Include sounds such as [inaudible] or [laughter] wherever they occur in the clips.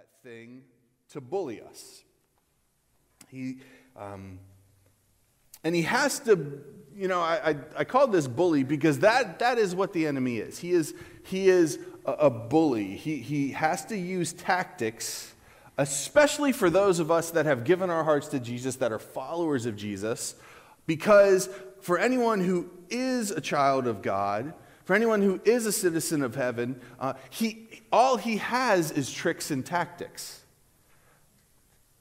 that thing to bully us. He, um, and he has to, you know, I, I, I this bully because that, that is what the enemy is. He is, he is a, a bully. He, he has to use tactics, especially for those of us that have given our hearts to Jesus, that are followers of Jesus, because for anyone who is a child of God, for anyone who is a citizen of heaven, uh, he, all he has is tricks and tactics.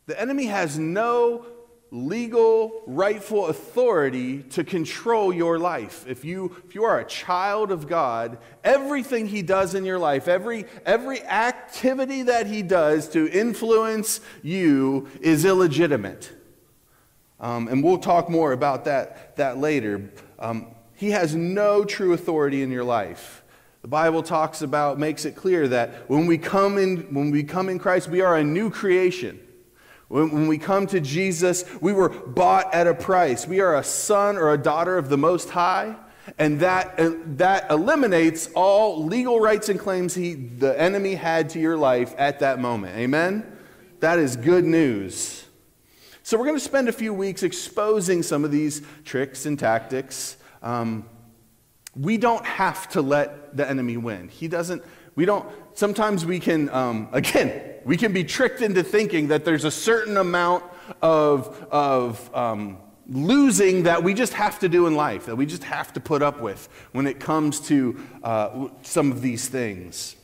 The enemy has no legal, rightful authority to control your life. If you, if you are a child of God, everything he does in your life, every, every activity that he does to influence you is illegitimate. Um, and we'll talk more about that, that later. Um, he has no true authority in your life. The Bible talks about, makes it clear that when we come in, when we come in Christ, we are a new creation. When, when we come to Jesus, we were bought at a price. We are a son or a daughter of the Most High, and that, uh, that eliminates all legal rights and claims he, the enemy had to your life at that moment. Amen? That is good news. So, we're going to spend a few weeks exposing some of these tricks and tactics. Um, we don't have to let the enemy win. He doesn't, we don't, sometimes we can, um, [laughs] again, we can be tricked into thinking that there's a certain amount of, of um, losing that we just have to do in life, that we just have to put up with when it comes to uh, some of these things.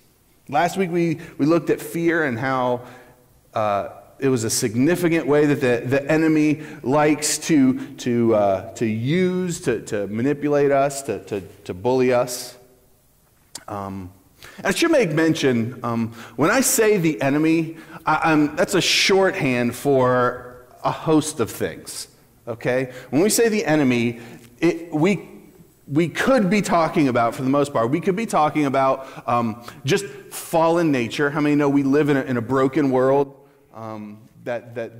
Last week we, we looked at fear and how uh, it was a significant way that the, the enemy likes to, to, uh, to use, to, to manipulate us, to, to, to bully us. Um, I should make mention um, when I say the enemy, I, that's a shorthand for a host of things. Okay? When we say the enemy, it, we, we could be talking about, for the most part, we could be talking about um, just fallen nature. How many know we live in a, in a broken world? Um, that, that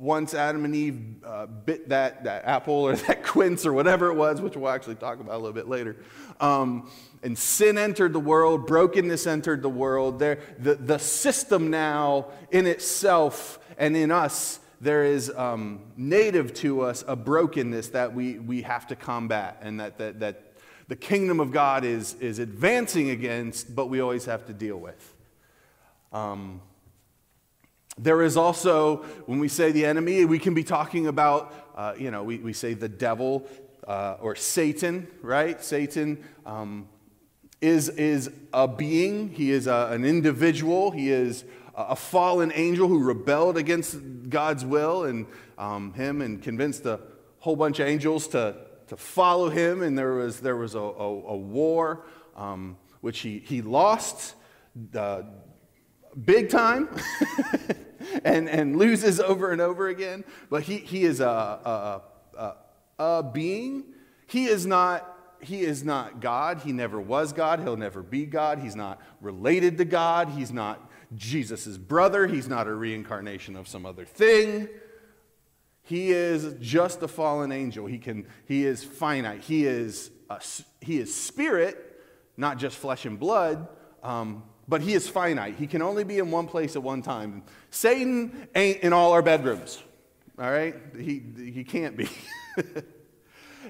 once Adam and Eve uh, bit that, that apple or [laughs] that quince or whatever it was, which we'll actually talk about a little bit later, um, and sin entered the world, brokenness entered the world. There, the, the system now in itself and in us, there is um, native to us a brokenness that we, we have to combat and that, that, that the kingdom of God is, is advancing against, but we always have to deal with. Um, there is also, when we say the enemy, we can be talking about, uh, you know, we, we say the devil uh, or Satan, right? Satan um, is, is a being, he is a, an individual, he is a fallen angel who rebelled against God's will and um, him and convinced a whole bunch of angels to, to follow him. And there was, there was a, a, a war um, which he, he lost uh, big time [laughs] and, and loses over and over again. But he, he is a, a, a, a being. He is not he is not God. He never was God. He'll never be God. He's not related to God. He's not Jesus' brother. He's not a reincarnation of some other thing. He is just a fallen angel. He, can, he is finite. He is, a, he is spirit, not just flesh and blood, um, but he is finite. He can only be in one place at one time. Satan ain't in all our bedrooms, all right? He, he can't be. [laughs]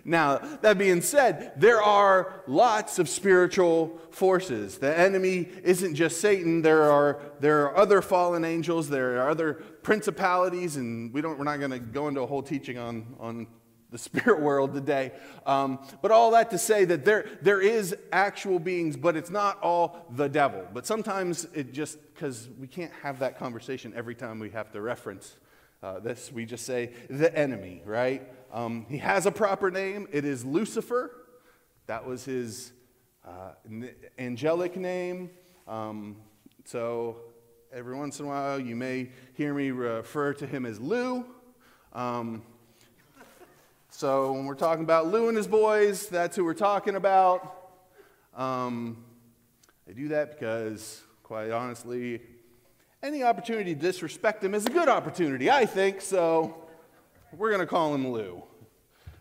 Now, that being said, there are lots of spiritual forces. The enemy isn't just Satan. There are, there are other fallen angels. There are other principalities, and we don't, we're not going to go into a whole teaching on, on the spirit [laughs] world today. Um, but all that to say that there, there is actual beings, but it's not all the devil. But sometimes it just, because we can't have that conversation every time we have to reference uh, this, we just say the enemy, right? Um, he has a proper name. It is Lucifer. That was his uh, angelic name. Um, so every once in a while, you may hear me refer to him as Lou. Um, so when we're talking about Lou and his boys, that's who we're talking about. Um, I do that because, quite honestly, any opportunity to disrespect him is a good opportunity, I think. So we're going to call him Lou.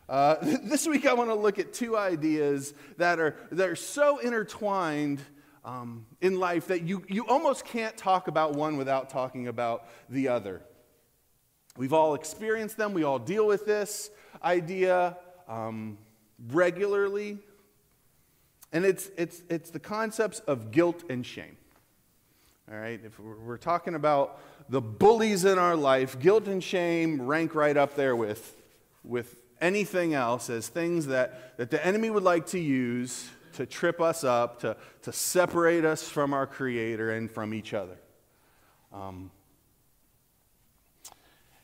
Uh, [laughs] this week, I want to look at two ideas that are, that are so intertwined um, in life that you, you almost can't talk about one without talking about the other. We've all experienced them, we all deal with this idea um, regularly. And it's, it's, it's the concepts of guilt and shame. All right, if we're talking about the bullies in our life, guilt and shame rank right up there with, with anything else as things that, that the enemy would like to use to trip us up, to, to separate us from our Creator and from each other. Um,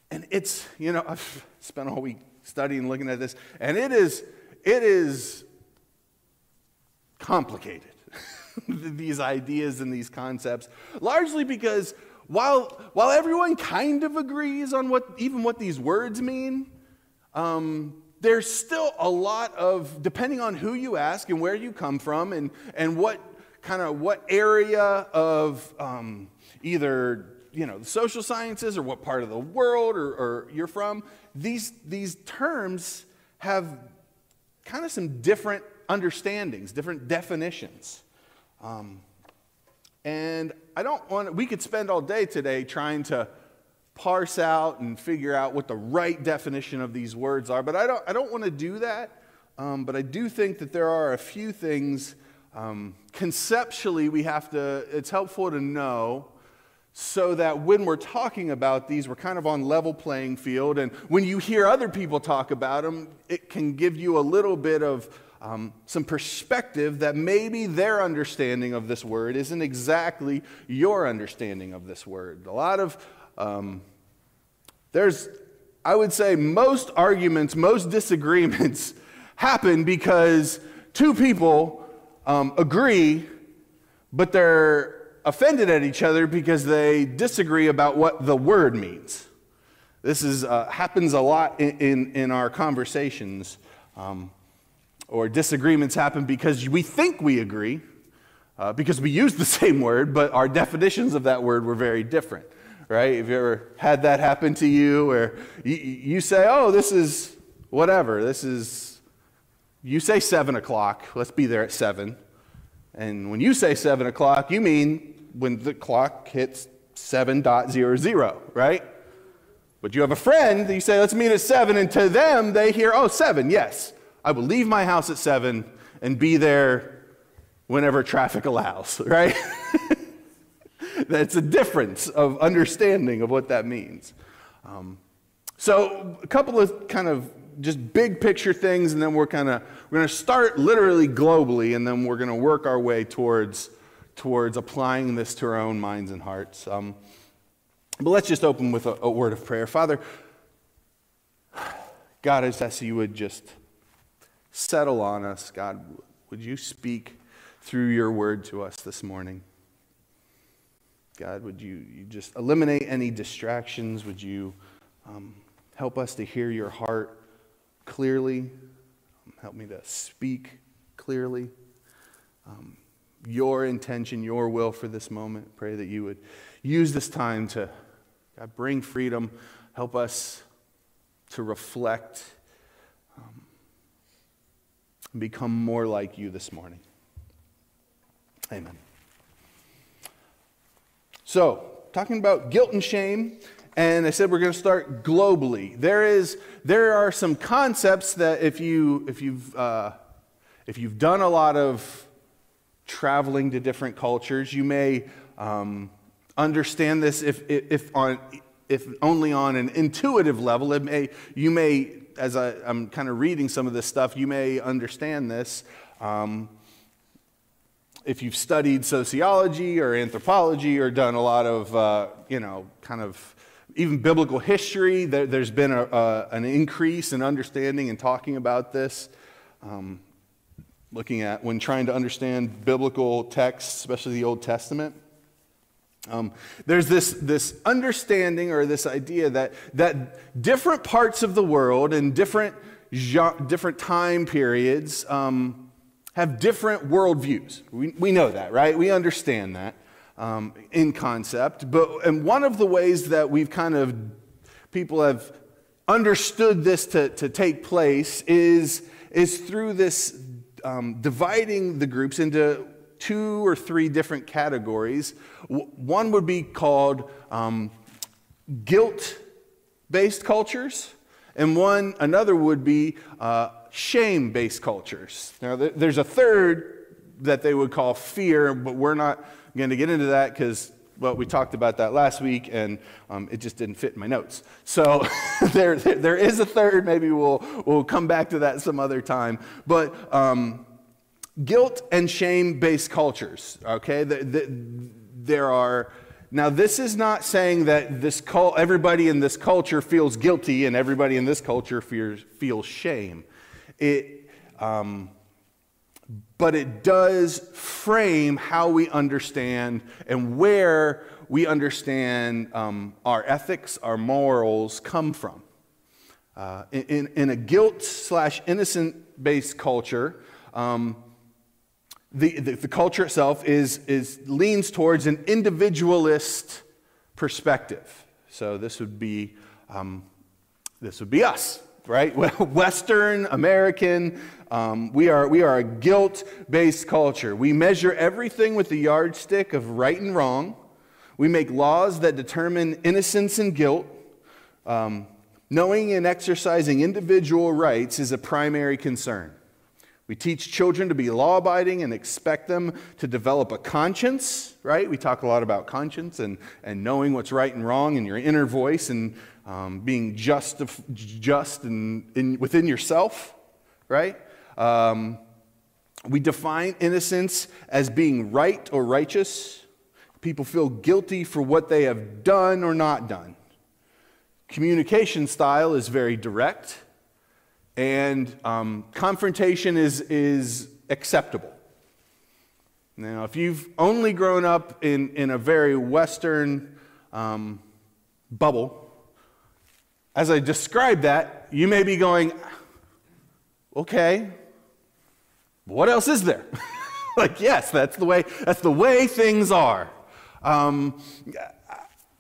and it's, you know, [laughs] I've spent all week studying, looking at this, and it is, it is complicated. [laughs] these ideas and these concepts, largely because while, while everyone kind of agrees on what even what these words mean, um, there's still a lot of, depending on who you ask and where you come from and, and what kind of what area of um, either you know the social sciences or what part of the world or, or you're from, these, these terms have kind of some different understandings, different definitions. Um, and I don't want, we could spend all day today trying to parse out and figure out what the right definition of these words are, but I don't, I don't want to do that. Um, but I do think that there are a few things um, conceptually we have to, it's helpful to know so that when we're talking about these, we're kind of on level playing field. And when you hear other people talk about them, it can give you a little bit of um, some perspective that maybe their understanding of this word isn't exactly your understanding of this word. A lot of, um, there's, I would say, most arguments, most disagreements [laughs] happen because two people um, agree, but they're offended at each other because they disagree about what the word means. This is, uh, happens a lot in, in, in our conversations. Um, or disagreements happen because we think we agree, uh, because we use the [laughs] same word, but our definitions of that word were very different, right? Have you ever had that happen to you where you, you say, oh, this is whatever, this is, you say seven o'clock, let's be there at seven. And when you say seven o'clock, you mean when the clock hits 7.00, right? But you have a friend, that you say, let's meet at 7, and to them, they hear, oh, 7, yes. I will leave my house at 7 and be there whenever traffic allows, [laughs] right? [laughs] That's a difference of understanding of what that means. Um, so, a couple of kind of just big picture things, and then we're kind of we're going to start literally globally, and then we're going to work our way towards towards applying this to our own minds and hearts. Um, but let's just open with a, a, word of prayer. Father, God, I just ask you would just settle on us. God, would you speak through your word to us this morning? God, would you, you just eliminate any distractions? Would you um, help us to hear your heart clearly? Help me to speak clearly. Um, your intention, your will for this moment. Pray that you would use this time to God, bring freedom, help us to reflect, um, and become more like you this morning. Amen. So, talking about guilt and shame, and I said we're going to start globally. There is, there are some concepts that if you, if you've, uh, if you've done a lot of traveling to different cultures. You may um, understand this if, if, on, if only on an intuitive level. It may, you may, as I, am kind of reading some of this stuff, you may understand this. Um, if you've studied sociology or anthropology or done a lot of, uh, you know, kind of even biblical history, there, has been a, a, an increase in understanding and talking about this. Um, looking at when trying to understand biblical texts, especially the Old Testament. Um, there's this, this understanding or this idea that, that different parts of the world and different, different time periods um, have different worldviews. We, we know that, right? We understand that um, in concept. But and one of the ways that we've kind of, people have understood this to, to take place is, is through this um, dividing the groups into two or three different categories. One would be called um, guilt based cultures, and one, another would be uh, shame based cultures. Now, there's a third that they would call fear, but we're not going to get into that because well, we talked about that last week, and um, it just didn't fit in my notes. So [laughs] there, there, is a third. Maybe we'll, we'll come back to that some other time. But um, guilt and shame based cultures, okay? The, the, there are. Now, this is not saying that this cult, everybody in this culture feels guilty and everybody in this culture fears, feels shame. It, um, but it does frame how we understand and where we understand um, our ethics, our morals come from. Uh, in, in, a guilt slash innocent based culture, um, the, the, the, culture itself is, is, leans towards an individualist perspective. So this would be, um, this would be us, right? [laughs] Western American um, we, are, we are a guilt based culture. We measure everything with the yardstick of right and wrong. We make laws that determine innocence and guilt. Um, knowing and exercising individual rights is a primary concern. We teach children to be law abiding and expect them to develop a conscience, right? We talk a lot about conscience and, and knowing what's right and wrong and your inner voice and um, being just, just and in, within yourself, right? Um, we define innocence as being right or righteous. People feel guilty for what they have done or not done. Communication style is very direct, and um, confrontation is, is acceptable. Now, if you've only grown up in, in a very Western um, bubble, as I describe that, you may be going, okay, what else is there? [laughs] like, yes, that's the way, that's the way things are. Um,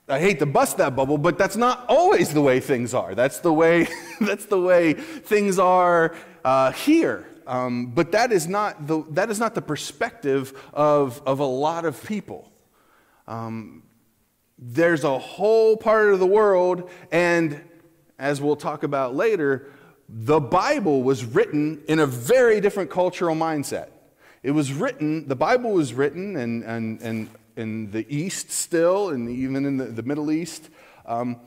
I hate to bust that bubble, but that's not always the way things are. That's the way, [laughs] that's the way things are uh, here. Um, but that is, not the, that is not the perspective of, of a lot of people. Um, there's a whole part of the world, and as we'll talk about later, the Bible was written in a very different cultural mindset. It was written, the Bible was written and, and, and in the East still, and even in the, the Middle East, um,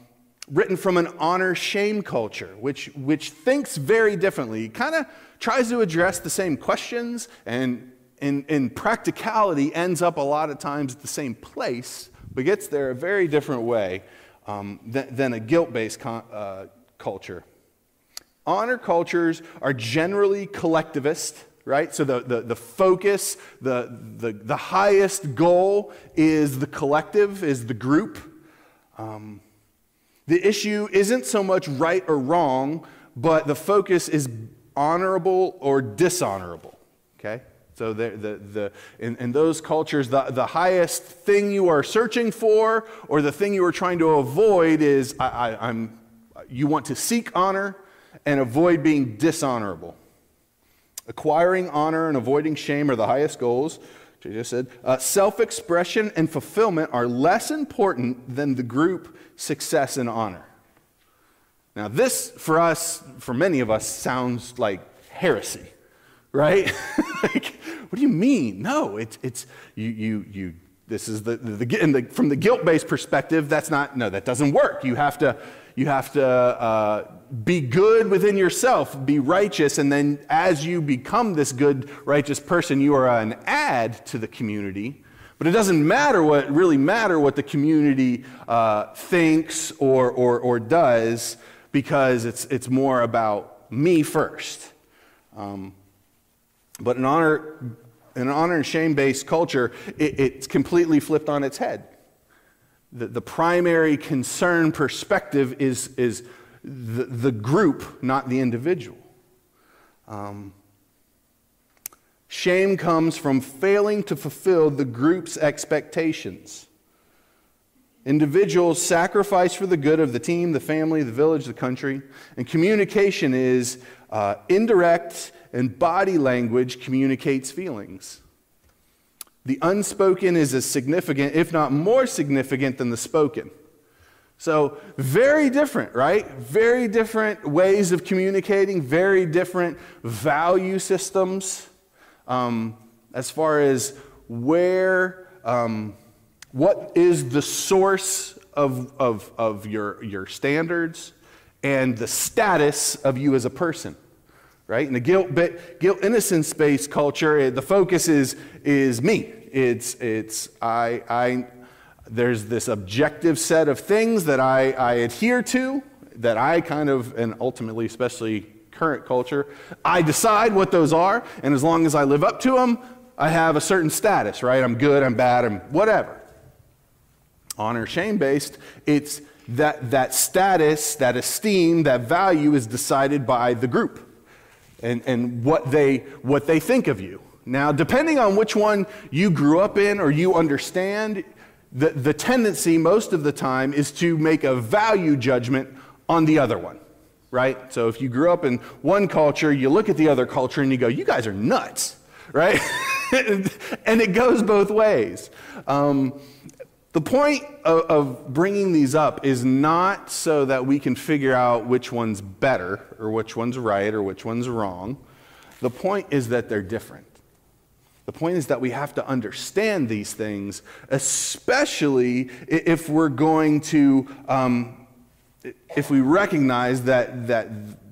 written from an honor shame culture, which, which thinks very differently. Kind of tries to address the same questions and in, in practicality ends up a lot of times at the same place, but gets there a very different way um, than, than, a guilt based con- uh, culture. Honor cultures are generally collectivist, right? So the, the, the focus, the, the, the highest goal is the collective, is the group. Um, the issue isn't so much right or wrong, but the focus is honorable or dishonorable, okay? So the, the, the, in, in those cultures, the, the highest thing you are searching for or the thing you are trying to avoid is I, I, I'm, you want to seek honor and avoid being dishonorable. Acquiring honor and avoiding shame are the highest goals. I just said. Uh, Self expression and fulfillment are less important than the group success and honor. Now, this for us, for many of us, sounds like heresy, right? [laughs] like, what do you mean? No, it's, it's you, you, you this is the, the, the, from the guilt based perspective, that's not, no, that doesn't work. You have to, you have to uh, be good within yourself, be righteous, and then as you become this good, righteous person, you are an add to the community. But it doesn't matter what really matter what the community uh, thinks or, or, or does because it's, it's more about me first. Um, but in honor, in an honor and shame based culture, it, it's completely flipped on its head the, the primary concern perspective is, is the, the group, not the individual. Um, shame comes from failing to fulfill the group's expectations. Individuals sacrifice for the good of the team, the family, the village, the country. And communication is uh, indirect, and body language communicates feelings. The unspoken is as significant, if not more significant, than the spoken. So, very different, right? Very different ways of communicating, very different value systems um, as far as where, um, what is the source of, of, of your, your standards and the status of you as a person, right? In the guilt, guilt innocence based culture, eh, the focus is, is me. It's, it's I, I, there's this objective set of things that I, I adhere to, that I kind of, and ultimately, especially current culture, I decide what those are, and as long as I live up to them, I have a certain status, right? I'm good, I'm bad, I'm whatever. Honor shame based, it's that, that status, that esteem, that value is decided by the group and, and what, they, what they think of you. Now, depending on which one you grew up in or you understand, the, the tendency most of the time is to make a value judgment on the other one, right? So if you grew up in one culture, you look at the other culture and you go, you guys are nuts, [laughs] right? [laughs] and it goes both ways. Um, the point of, of, bringing these up is not so that we can figure out which one's better or which one's right or which one's wrong. The point is that they're different. The point is that we have to understand these things, especially if we're going to, um, if we recognize that, that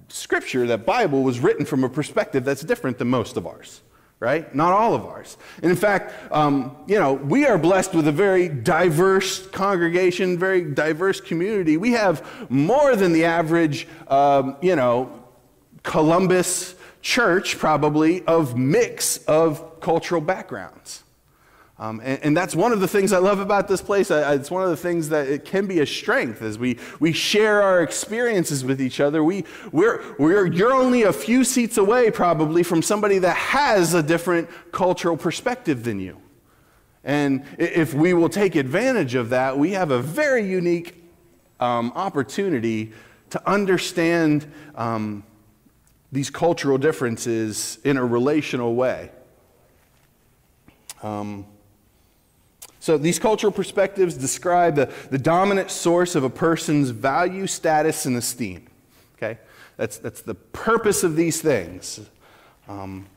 scripture, that Bible, was written from a perspective that's different than most of ours right? Not all of ours. And in fact, um, you know, we are blessed with a very diverse congregation, very diverse community. We have more than the average, um, you know, Columbus church, probably, of mix of cultural backgrounds. Um, and, and, that's one of the things I love about this place. I, it's one of the things that it can be a strength as we, we share our experiences with each other. We, we're, we're, you're only a few seats away, probably, from somebody that has a different cultural perspective than you. And if we will take advantage of that, we have a very unique um, opportunity to understand um, these cultural differences in a relational way. Um, so, these cultural perspectives describe the, the dominant source of a person's value, status, and esteem. Okay? That's, that's the purpose of these things. Um,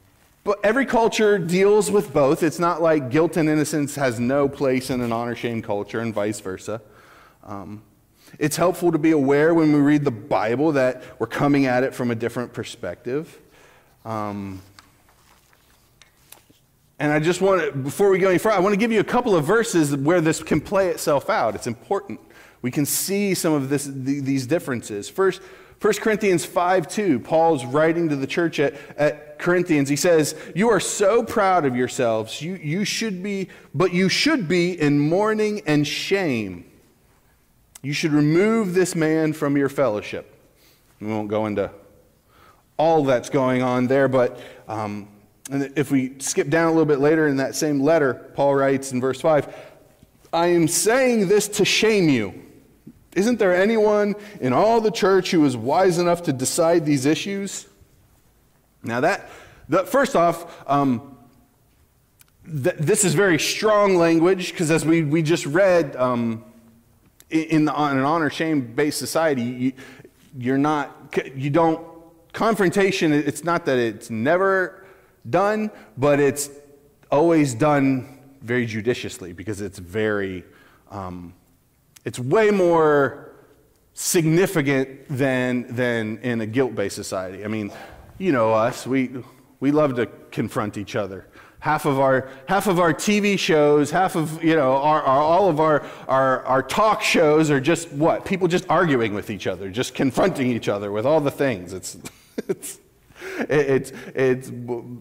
but every culture deals with both. It's not like guilt and innocence has no place in an honor shame culture and vice versa. Um, it's helpful to be aware when we read the Bible that we're coming at it from a different perspective. Um, and I just want to, before we go any further, I want to give you a couple of verses where this can play itself out. It's important. We can see some of this, these differences. First, 1 Corinthians 5 2, Paul's writing to the church at, at Corinthians. He says, You are so proud of yourselves. You, you should be, but you should be in mourning and shame. You should remove this man from your fellowship. We won't go into all that's going on there, but um, if we skip down a little bit later in that same letter, Paul writes in verse 5 I am saying this to shame you. Isn't there anyone in all the church who is wise enough to decide these issues? Now, that, that first off, um, th- this is very strong language because as we, we just read, um, in, the, an honor shame based society, you, you're not, you don't, confrontation, it's not that it's never done, but it's always done very judiciously because it's very, um, it's way more significant than, than in a guilt based society. I mean, you know us, we, we love to confront each other. Half of our half of our tv shows half of you know our, our, all of our, our our talk shows are just what? People just arguing with each other just confronting each other with all the things. It's [laughs] it's it's it's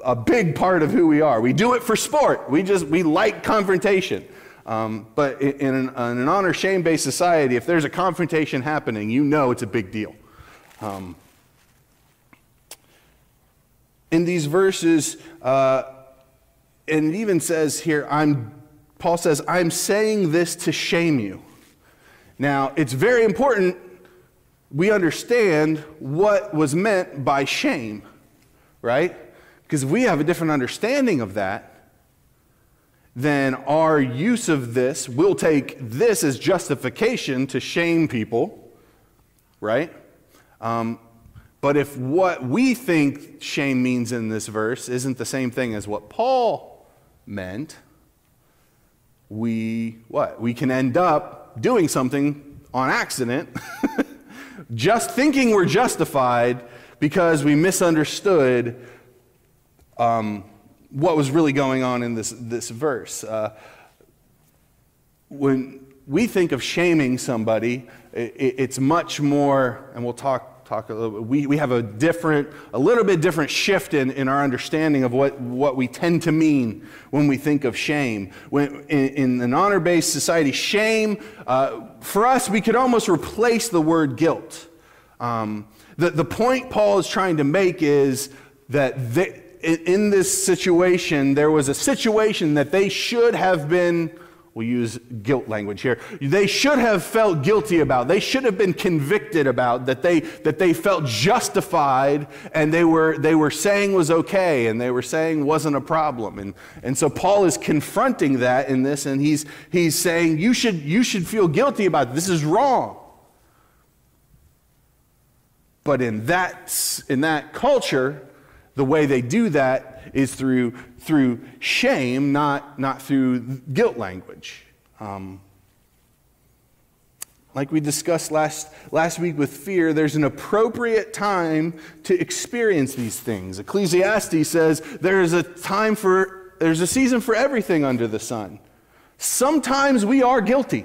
a big part of who we are. We do it for sport. We just we like confrontation. Um, but in, an, in, an, honor shame based society if there's a confrontation happening you know it's a big deal. Um, in these verses uh, and it even says here, I'm, Paul says, I'm saying this to shame you. Now, it's very important we understand what was meant by shame, right? Because we have a different understanding of that, then our use of this will take this as justification to shame people, right? Um, but if what we think shame means in this verse isn't the same thing as what Paul meant, we what? We can end up doing something on accident, [laughs] just thinking we're justified because we misunderstood um, what was really going on in this, this verse. Uh, when we think of shaming somebody, it, it's much more, and we'll talk talk a little bit. We, we have a different, a little bit different shift in, in our understanding of what, what we tend to mean when we think of shame. When, in, in an honor based society, shame, uh, for us, we could almost replace the word guilt. Um, the, the point Paul is trying to make is that they, in this situation, there was a situation that they should have been we'll use guilt language here. They should have felt guilty about. They should have been convicted about that they that they felt justified and they were they were saying was okay and they were saying wasn't a problem. And and so Paul is confronting that in this and he's he's saying you should you should feel guilty about it. this is wrong. But in that in that culture, the way they do that is through through shame, not, not through guilt language. Um, like we discussed last, last week with fear, there's an appropriate time to experience these things. Ecclesiastes says there is a time for, there's a season for everything under the sun. Sometimes we are guilty,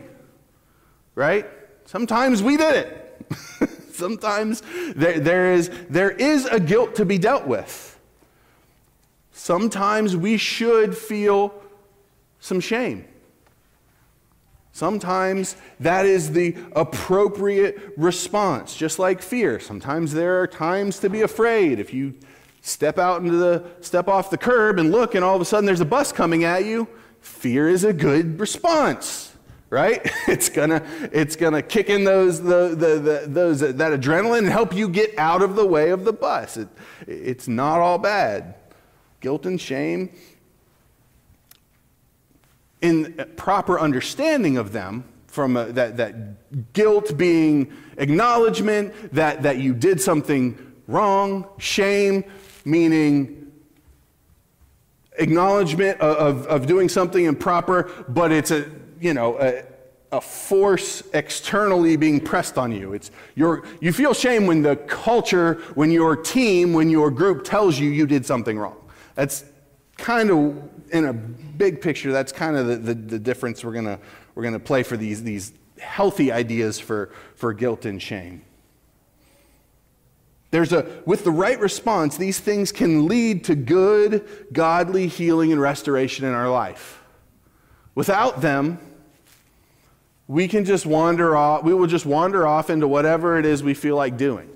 right? Sometimes we did it. [laughs] Sometimes there, there, is, there is a guilt to be dealt with. Sometimes we should feel some shame. Sometimes that is the appropriate response, just like fear. Sometimes there are times to be afraid. If you step out into the step off the curb and look and all of a sudden there's a bus coming at you, fear is a good response right? [laughs] It's gonna, it's gonna kick in those, the, the, the, those, that adrenaline and help you get out of the way of the bus. It, it's not all bad guilt and shame, in uh, proper understanding of them, from a, that, that guilt being acknowledgement that, that you did something wrong, shame meaning acknowledgement of, of doing something improper, but it's a, you know, a, a force externally being pressed on you. It's your, you feel shame when the culture, when your team, when your group tells you you did something wrong. That's kind of, in a big picture, that's kind of the, the, the difference we're going we're gonna play for these, these healthy ideas for, for guilt and shame. There's a, with the right response, these things can lead to good, godly healing and restoration in our life. Without them, we can just wander off, we will just wander off into whatever it is we feel like doing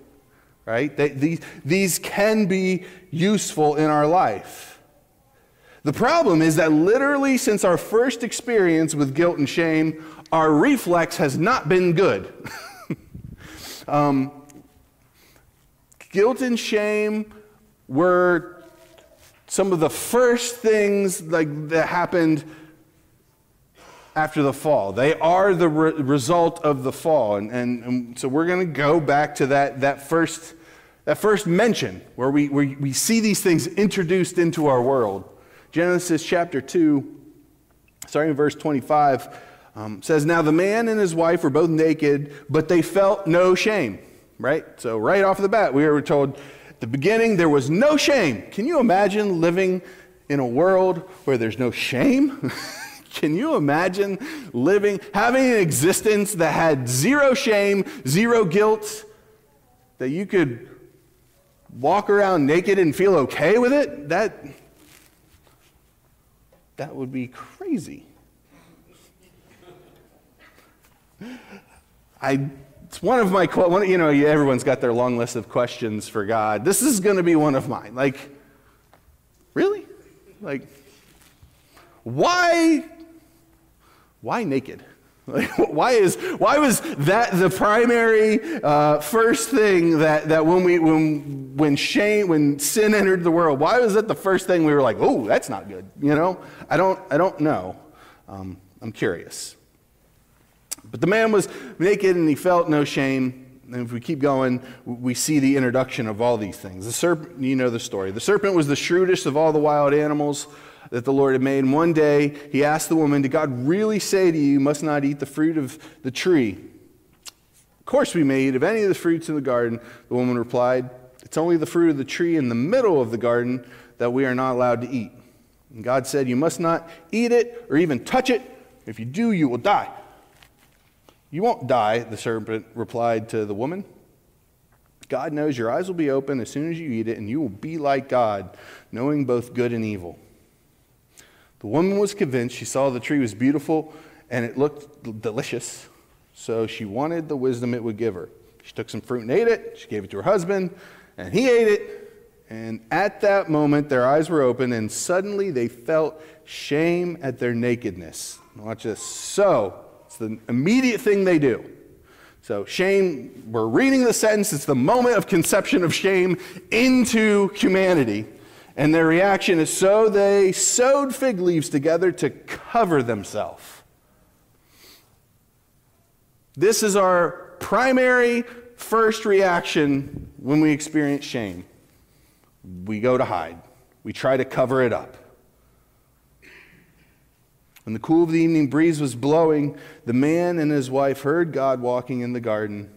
right? They, these, these can be useful in our life. The problem is that literally since our first experience with guilt and shame, our reflex has not been good. [laughs] um, guilt and shame were some of the first things like that happened after the fall. They are the re- result of the fall. And, and, and so we're going to go back to that, that first that first mention where we, where we see these things introduced into our world. Genesis chapter 2, starting in verse 25, um, says, Now the man and his wife were both naked, but they felt no shame. Right? So, right off the bat, we were told at the beginning there was no shame. Can you imagine living in a world where there's no shame? [laughs] Can you imagine living, having an existence that had zero shame, zero guilt, that you could walk around naked and feel okay with it, that, that would be crazy. I, it's one of my, one, you know, everyone's got their long list of questions for God. This is going to be one of mine. Like, really? Like, why, why naked? [laughs] Like, why, is, why was that the primary uh, first thing that, that when, we, when, when shame, when sin entered the world, why was that the first thing we were like, oh, that's not good? You know? I don't, I don't know. Um, I'm curious. But the man was naked and he felt no shame. And if we keep going, we see the introduction of all these things. The serpent, you know the story. The serpent was the shrewdest of all the wild animals that the Lord had made. And one day he asked the woman, Did God really say to you, you must not eat the fruit of the tree? Of course, we may eat of any of the fruits in the garden. The woman replied, It's only the fruit of the tree in the middle of the garden that we are not allowed to eat. And God said, You must not eat it or even touch it. If you do, you will die. You won't die, the serpent replied to the woman. God knows your eyes will be open as soon as you eat it, and you will be like God, knowing both good and evil. The woman was convinced. She saw the tree was beautiful and it looked delicious, so she wanted the wisdom it would give her. She took some fruit and ate it. She gave it to her husband, and he ate it. And at that moment, their eyes were open, and suddenly they felt shame at their nakedness. Watch this. So, it's the immediate thing they do. So, shame, we're reading the sentence, it's the moment of conception of shame into humanity. And their reaction is so they sewed fig leaves together to cover themselves. This is our primary first reaction when we experience shame. We go to hide, we try to cover it up. When the cool of the evening breeze was blowing, the man and his wife heard God walking in the garden.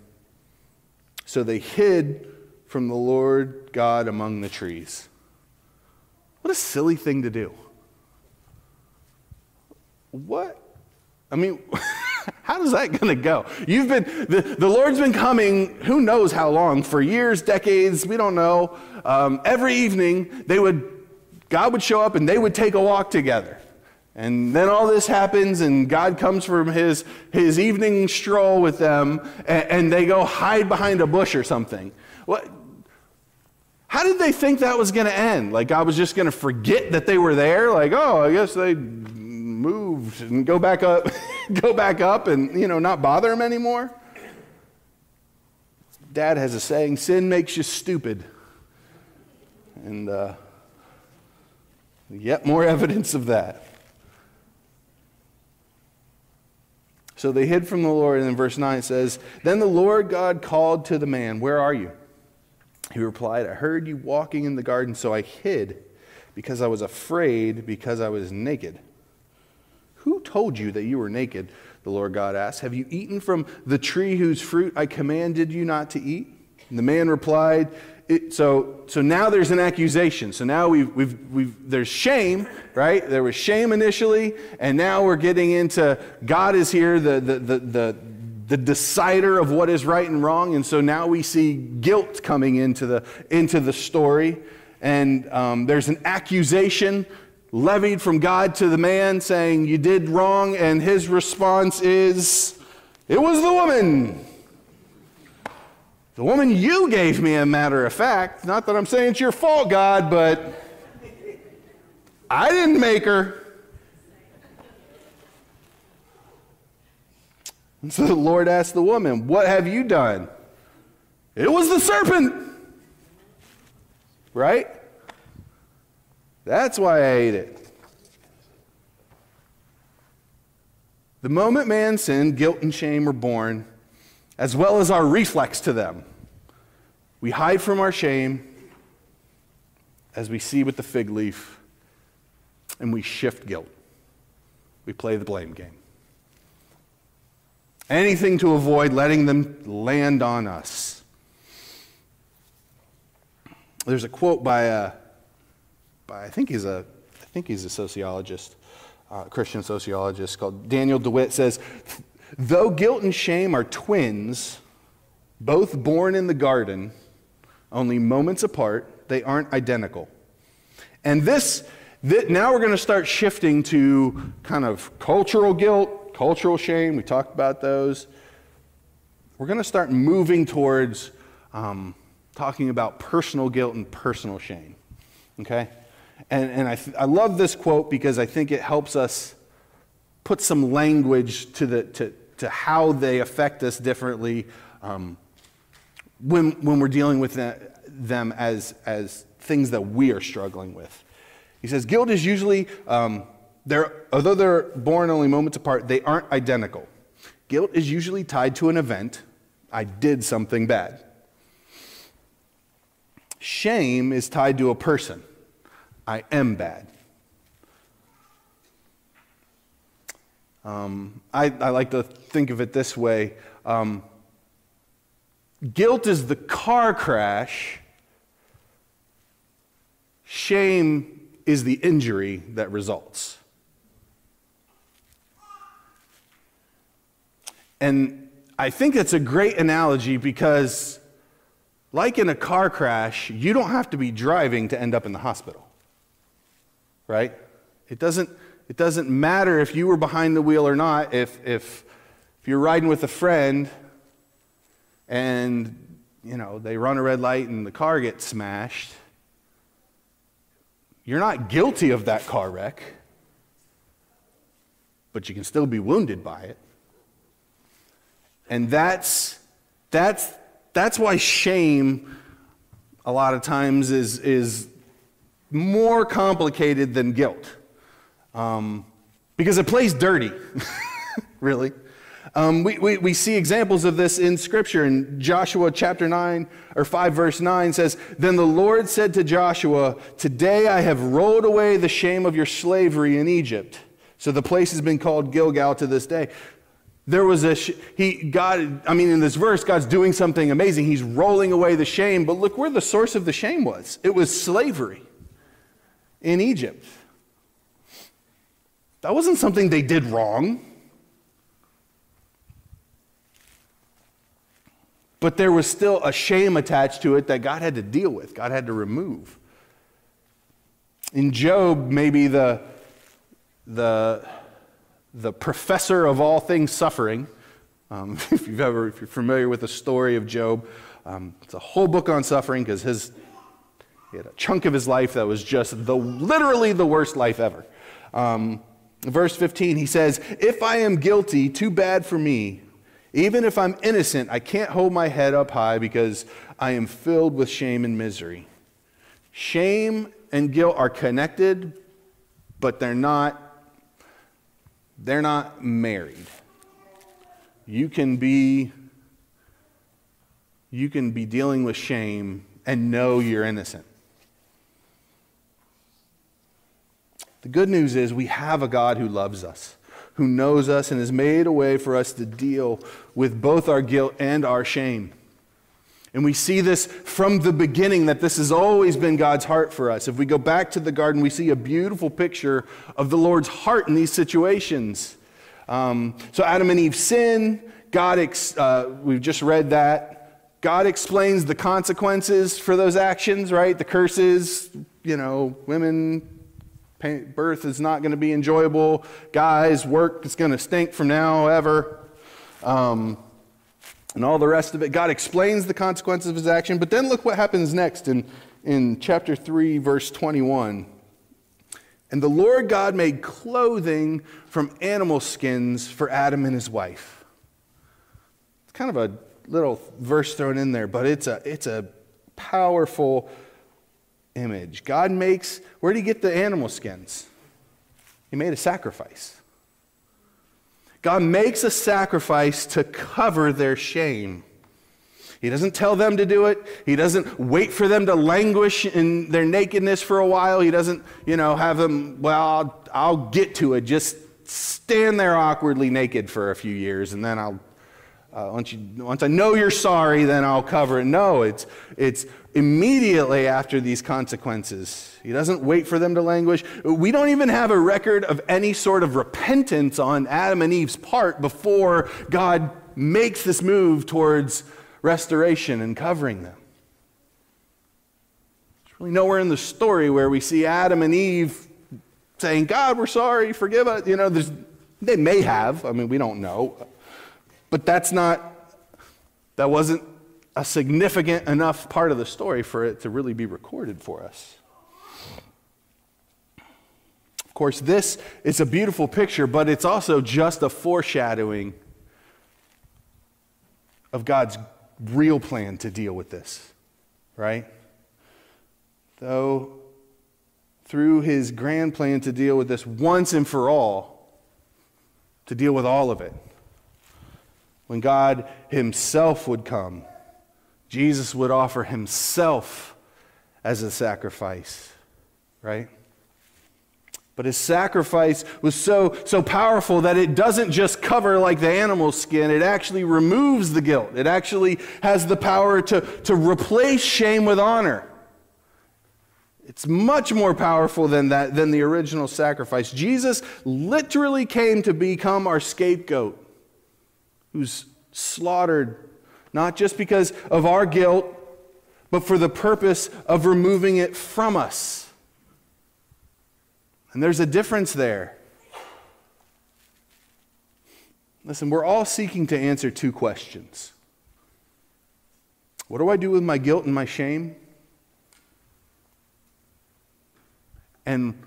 So they hid from the Lord God among the trees. What a silly thing to do. What? I mean, [laughs] how is that going to go? You've been, the, the Lord's been coming, who knows how long, for years, decades, we don't know. Um, every evening, they would, God would show up and they would take a walk together. And then all this happens, and God comes from his, his evening stroll with them, and, and they go hide behind a bush or something. What? How did they think that was going to end? Like God was just going to forget that they were there? Like, oh, I guess they moved and go back up, [laughs] go back up and, you know, not bother him anymore? Dad has a saying, sin makes you stupid. And uh, yet more [laughs] evidence of that. So they hid from the Lord, and in verse 9 it says, Then the Lord God called to the man, Where are you? He replied, I heard you walking in the garden, so I hid because I was afraid because I was naked. Who told you that you were naked? The Lord God asked. Have you eaten from the tree whose fruit I commanded you not to eat? And the man replied, so, so now there's an accusation. So now we've, we've, we've, there's shame, right? There was shame initially, and now we're getting into God is here, the, the, the, the, decider of what is right and wrong. And so now we see guilt coming into the, into the story. And um, there's an accusation levied from God to the man saying, You did wrong. And his response is, It was the woman. The woman you gave me, a matter of fact. Not that I'm saying it's your fault, God, but I didn't make her. And [laughs] so the Lord asked the woman, What have you done? It was the serpent. Right? That's why I ate it. The moment man sinned, guilt and shame were born, as well as our reflex to them. We hide from our shame as we see with the fig leaf, and we shift guilt. We play the blame game. Anything to avoid letting them land on us. There's a quote by a, by I think he's a, I think he's a sociologist, uh, Christian sociologist called Daniel DeWitt says, though guilt and shame are twins, both born in the garden, only moments apart, they aren't identical. And this, this now we're going to start shifting to kind of cultural guilt, cultural shame, we talked about those. We're going to start moving towards um, talking about personal guilt and personal shame. Okay? And, and I, I love this quote because I think it helps us put some language to, the, to, to how they affect us differently um, when, when we're dealing with them as, as things that we are struggling with. He says, guilt is usually, um, they're, although they're born only moments apart, they aren't identical. Guilt is usually tied to an event. I did something bad. Shame is tied to a person. I am bad. Um, I, I, like to think of it this way um, guilt is the car crash, shame is the injury that results. And I think it's a great analogy because, like in a car crash, you don't have to be driving to end up in the hospital. Right? It doesn't, it doesn't matter if you were behind the wheel or not. If, if, if you're riding with a friend and you know they run a red light and the car gets smashed, you're not guilty of that car wreck, but you can still be wounded by it. And that's, that's, that's why shame a lot of times is, is more complicated than guilt. Um, because it plays dirty, [laughs] really. Um, we, we, we see examples of this in Scripture. In Joshua chapter 9, or 5, verse 9 says, Then the Lord said to Joshua, Today I have rolled away the shame of your slavery in Egypt. So the place has been called Gilgal to this day. There was a, he, God, I mean, in this verse, God's doing something amazing. He's rolling away the shame, but look where the source of the shame was. It was slavery in Egypt. That wasn't something they did wrong. But there was still a shame attached to it that God had to deal with, God had to remove. In Job, maybe the, the, the professor of all things suffering. Um, [laughs] if you've ever, if you're familiar with the story of Job, um, it's a whole book on suffering because his he had a chunk of his life that was just the literally the worst life ever. Um, verse 15, he says, "If I am guilty, too bad for me. Even if I'm innocent, I can't hold my head up high because I am filled with shame and misery." Shame and guilt are connected, but they're not they're not married. You can be you can be dealing with shame and know you're innocent. The good news is we have a God who loves us, who knows us, and has made a way for us to deal with both our guilt and our shame. And we see this from the beginning that this has always been God's heart for us. If we go back to the garden, we see a beautiful picture of the Lord's heart in these situations. Um, so Adam and Eve sin. God, ex- uh, we've just read that. God explains the consequences for those actions, right? The curses, you know, women, birth is not going to be enjoyable. Guys, work is going to stink from now ever. Um, and all the rest of it. God explains the consequences of his action. But then look what happens next in, in chapter 3, verse 21. And the Lord God made clothing from animal skins for Adam and his wife. It's kind of a little verse thrown in there, but it's a, it's a powerful image. God makes, where did he get the animal skins? He made a sacrifice. God makes a sacrifice to cover their shame. He doesn't tell them to do it. He doesn't wait for them to languish in their nakedness for a while. He doesn't, you know, have them, well, I'll, I'll get to it. Just stand there awkwardly naked for a few years and then I'll, uh, once, you, once I know you're sorry, then I'll cover it. No, it's, it's immediately after these consequences. He doesn't wait for them to languish. We don't even have a record of any sort of repentance on Adam and Eve's part before God makes this move towards restoration and covering them. There's really nowhere in the story where we see Adam and Eve saying, God, we're sorry, forgive us. You know, they may have. I mean, we don't know. But that's not, that wasn't a significant enough part of the story for it to really be recorded for us. Of course, this is a beautiful picture, but it's also just a foreshadowing of God's real plan to deal with this, right? Though through his grand plan to deal with this once and for all, to deal with all of it. When God himself would come, Jesus would offer himself as a sacrifice, right? But his sacrifice was so, so powerful that it doesn't just cover like the animal's skin, it actually removes the guilt. It actually has the power to, to replace shame with honor. It's much more powerful than that than the original sacrifice. Jesus literally came to become our scapegoat, who's slaughtered not just because of our guilt, but for the purpose of removing it from us. And there's a difference there. Listen, we're all seeking to answer two questions. What do I do with my guilt and my shame? And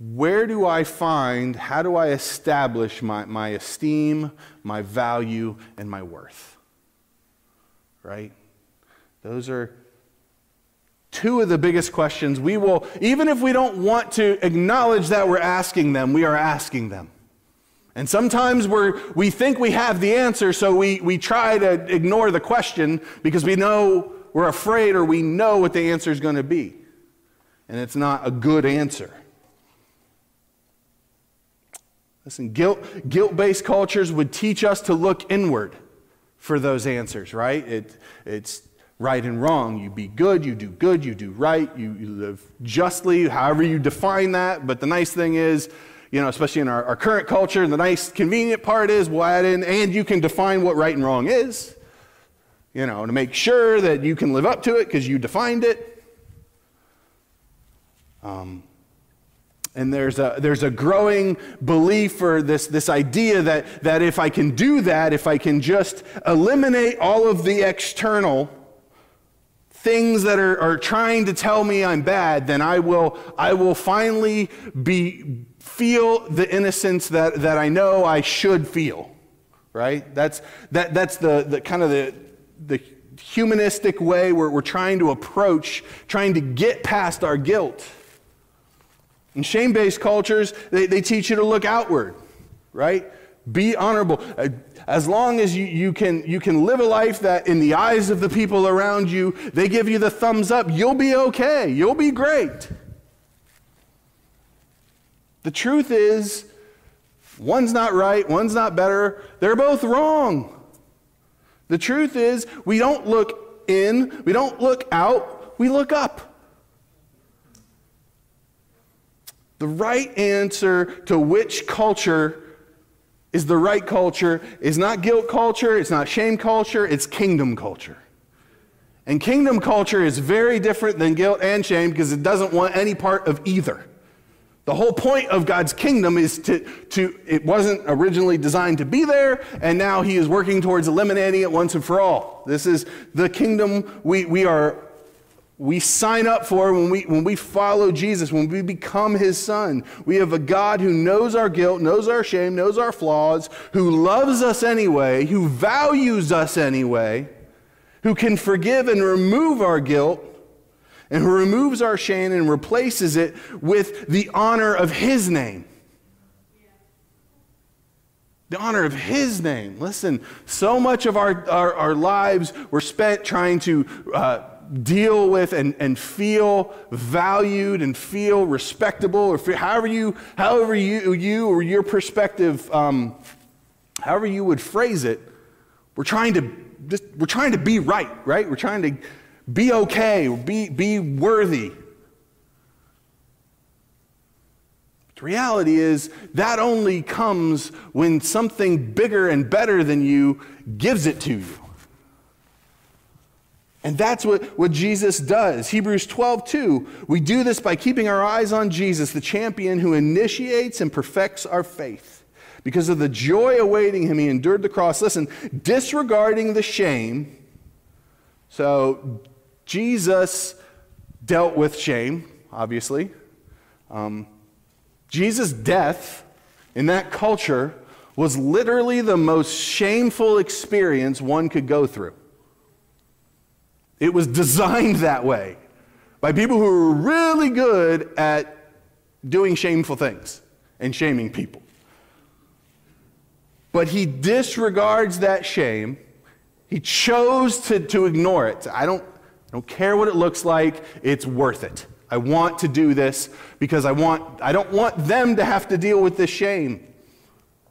where do I find, how do I establish my, my esteem, my value, and my worth? Right? Those are two of the biggest questions we will, even if we don't want to acknowledge that we're asking them, we are asking them. And sometimes we're, we think we have the answer, so we, we try to ignore the question because we know we're afraid or we know what the answer is going to be and it's not a good answer. Listen, guilt, guilt-based cultures would teach us to look inward for those answers, right? It, it's right and wrong. You be good, you do good, you do right, you, you live justly, however you define that. But the nice thing is, you know, especially in our, our current culture, the nice convenient part is we'll add in, and you can define what right and wrong is, you know, to make sure that you can live up to it because you defined it. Um, and there's a, there's a growing belief or this, this idea that, that if I can do that, if I can just eliminate all of the external things that are, are trying to tell me I'm bad, then I will, I will finally be, feel the innocence that, that I know I should feel. Right? That's, that, that's the, the kind of the, the humanistic way where we're trying to approach, trying to get past our guilt. In shame based cultures, they, they teach you to look outward, right? Be honorable. Uh, as long as you, you, can, you can live a life that, in the eyes of the people around you, they give you the thumbs up, you'll be okay. You'll be great. The truth is, one's not right, one's not better. They're both wrong. The truth is, we don't look in, we don't look out, we look up. The right answer to which culture is the right culture is not guilt culture, it's not shame culture, it's kingdom culture. And kingdom culture is very different than guilt and shame because it doesn't want any part of either. The whole point of God's kingdom is to, to, it wasn't originally designed to be there, and now He is working towards eliminating it once and for all. This is the kingdom we, we are we sign up for when we, when we follow Jesus, when we become his son. We have a God who knows our guilt, knows our shame, knows our flaws, who loves us anyway, who values us anyway, who can forgive and remove our guilt, and who removes our shame and replaces it with the honor of his name. The honor of his name. Listen, so much of our, our, our lives were spent trying to. Uh, deal with and, and feel valued and feel respectable or feel, however you however you, you or your perspective um, however you would phrase it we're trying to just, we're trying to be right right? We're trying to be okay be, be worthy. But the reality is that only comes when something bigger and better than you gives it to you and that's what, what Jesus does. Hebrews 12, 2. We do this by keeping our eyes on Jesus, the champion who initiates and perfects our faith. Because of the joy awaiting him, he endured the cross. Listen, disregarding the shame. So, Jesus dealt with shame, obviously. Um, Jesus' death in that culture was literally the most shameful experience one could go through. It was designed that way by people who were really good at doing shameful things and shaming people. But he disregards that shame. He chose to, to ignore it. I don't, I don't care what it looks like, it's worth it. I want to do this because I, want, I don't want them to have to deal with this shame.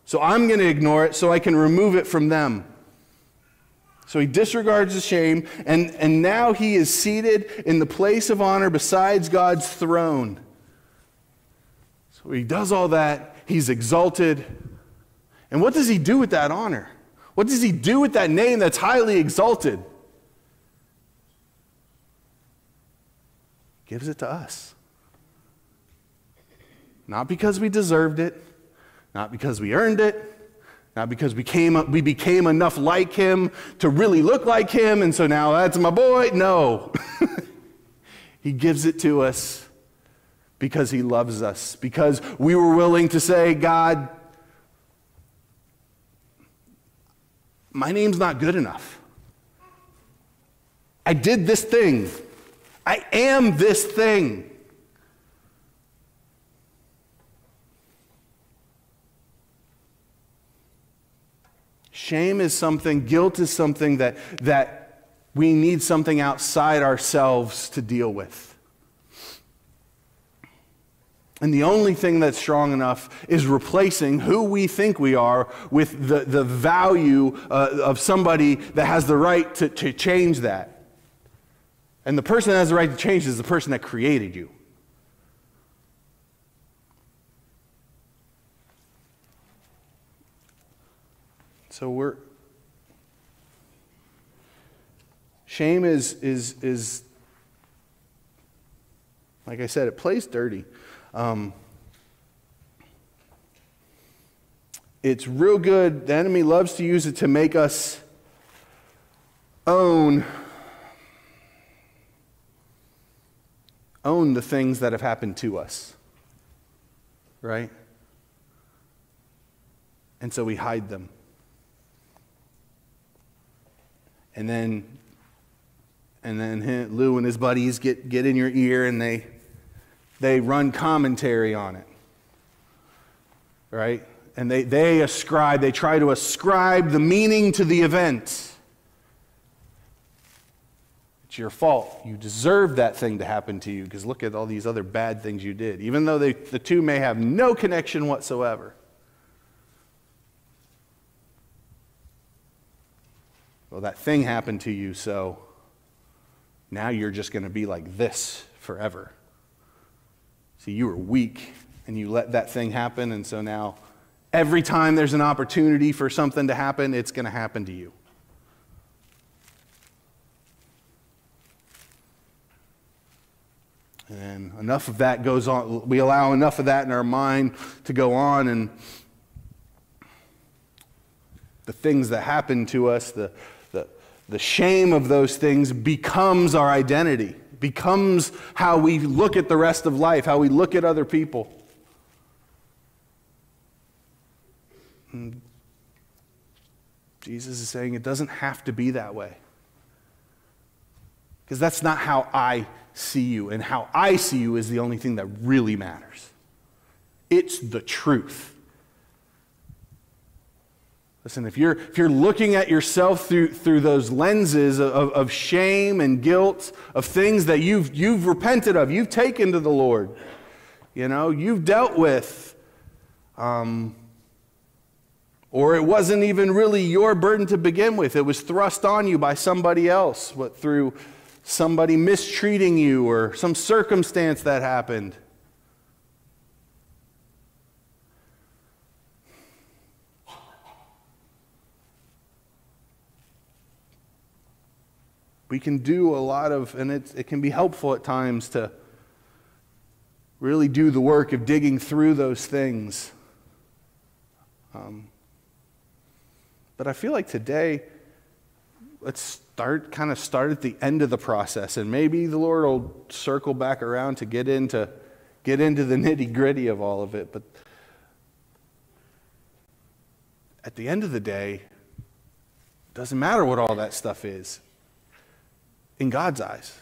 So I'm going to ignore it so I can remove it from them. So he disregards the shame, and, and now he is seated in the place of honor besides God's throne. So he does all that, he's exalted. And what does he do with that honor? What does he do with that name that's highly exalted? He gives it to us. Not because we deserved it, not because we earned it, not because we, came, we became enough like him to really look like him, and so now that's my boy. No. [laughs] he gives it to us because he loves us, because we were willing to say, God, my name's not good enough. I did this thing. I am this thing. Shame is something, guilt is something that, that we need something outside ourselves to deal with. And the only thing that's strong enough is replacing who we think we are with the, the value uh, of somebody that has the right to, to change that. And the person that has the right to change is the person that created you. So we're shame is is is like I said, it plays dirty. Um, it's real good. The enemy loves to use it to make us own own the things that have happened to us. Right? And so we hide them. And then and then Lou and his buddies get, get in your ear and they they run commentary on it. Right? And they, they ascribe, they try to ascribe the meaning to the event. It's your fault. You deserve that thing to happen to you because look at all these other bad things you did, even though they, the two may have no connection whatsoever. Well, that thing happened to you, so now you're just going to be like this forever. See, you were weak and you let that thing happen, and so now every time there's an opportunity for something to happen, it's going to happen to you. And enough of that goes on. We allow enough of that in our mind to go on, and the things that happen to us, the, the, shame of those things becomes our identity, becomes how we look at the rest of life, how we look at other people. And Jesus is saying it doesn't have to be that way. Because that's not how I see you. And how I see you is the only thing that really matters. It's the truth. Listen, if you're, if you're looking at yourself through, through those lenses of, of shame and guilt, of things that you've, you've repented of, you've taken to the Lord, you know, you've dealt with, um, or it wasn't even really your burden to begin with, it was thrust on you by somebody else, what, through somebody mistreating you or some circumstance that happened. We can do a lot of, and it, it can be helpful at times to really do the work of digging through those things. Um, but I feel like today, let's start kind of start at the end of the process and maybe the lord will circle back around to get into get into the [laughs] nitty gritty of all of it but at the end of the day, it doesn't matter what all that stuff is in God's eyes.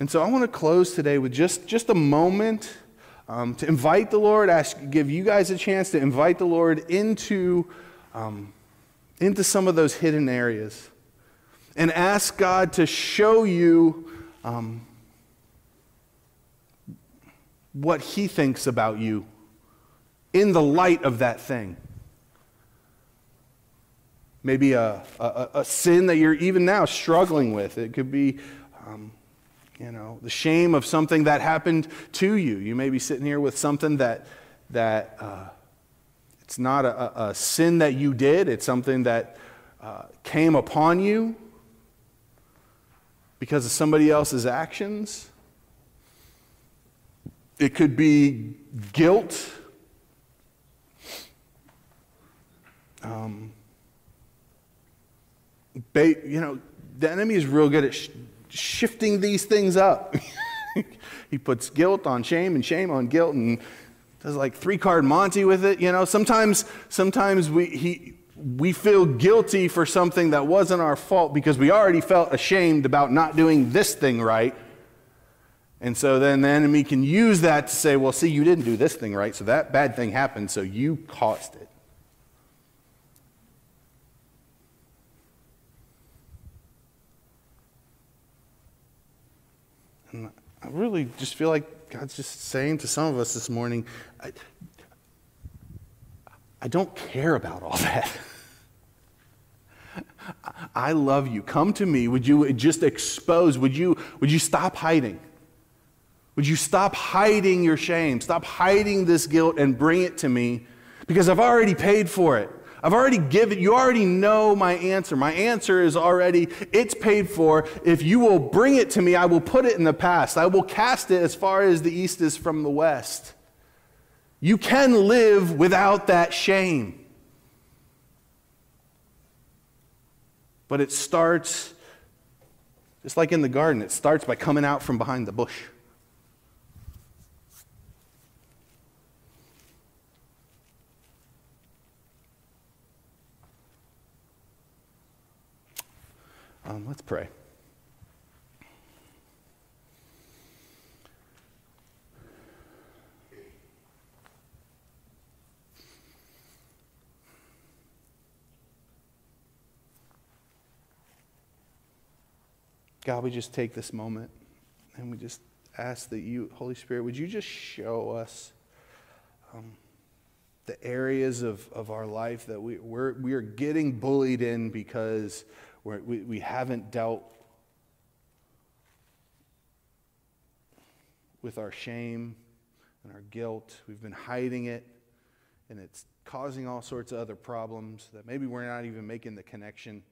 And so I want to close today with just, just a moment um, to invite the Lord, ask, give you guys a chance to invite the Lord into, um, into some of those hidden areas and ask God to show you um, what He thinks about you in the light of that thing. Maybe a, a, a sin that you're even now struggling with. It could be, um, you know, the shame of something that happened to you. You may be sitting here with something that, that uh, it's not a, a, sin that you did, it's something that uh, came upon you because of somebody else's actions. It could be guilt. Um, ba- you know, the enemy is real good at sh- shifting these things up. [laughs] he puts guilt on shame and shame on guilt and does like three card Monte with it. You know, sometimes, sometimes we, he, we feel guilty for something that wasn't our fault because we already felt ashamed about not doing this thing right. And so then the enemy can use that to say, well, see, you didn't do this thing right, so that bad thing happened, so you caused it. Really just feel like God's just saying to some of us this morning, I, I don't care about all that. [laughs] I love you. Come to me. Would you just expose? Would you, would you stop hiding? Would you stop hiding your shame? Stop hiding this guilt and bring it to me because I've already paid for it. I've already given, you already know my answer. My answer is already, it's paid for. If you will bring it to me, I will put it in the past. I will cast it as far as the east is from the west. You can live without that shame. But it starts, just like in the garden, it starts by coming out from behind the bush. Um, let's pray. God, we just take this moment and we just ask that you, Holy Spirit, would you just show us um, the areas of, of our life that we, we're, we are getting bullied in because we we, haven't dealt with our shame and our guilt. We've been hiding it, and it's causing all sorts of other problems that maybe we're not even making the connection